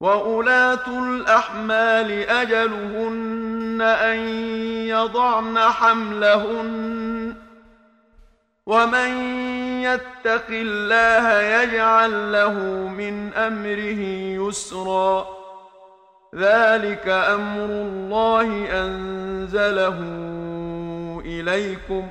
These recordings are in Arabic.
واولات الاحمال اجلهن ان يضعن حملهن ومن يتق الله يجعل له من امره يسرا ذلك أمر الله انزله اليكم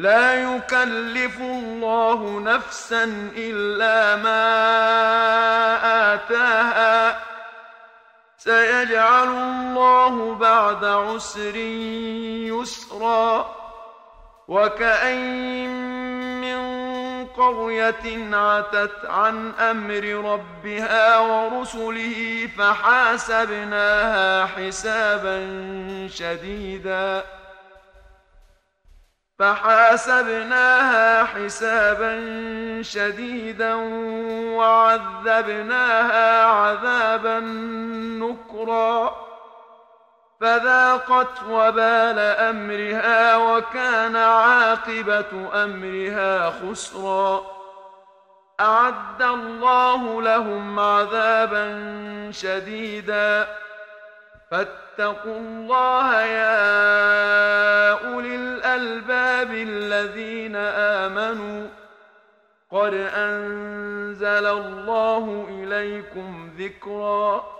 لا يكلف الله نفسا إلا ما آتاها. سيجعل الله بعد عسر يسرا. وكأين من قرية عتت عن أمر ربها ورسله فحاسبناها حسابا شديدا. فحاسبناها حسابا شديدا وعذبناها عذابا نكرا. فذاقت وبال أمرها وكان عاقبة أمرها خسرا. أعد الله لهم عذابا شديدا. فاتقوا الله يا أولي الألباب الذين آمنوا قد أنزل الله إليكم ذكرًا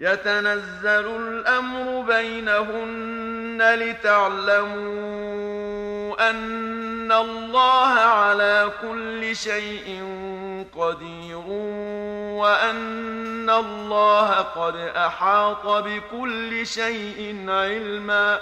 يتنزل الأمر بينهن لتعلموا أن الله على كل شيء قدير وأن الله قد أحاط بكل شيء علما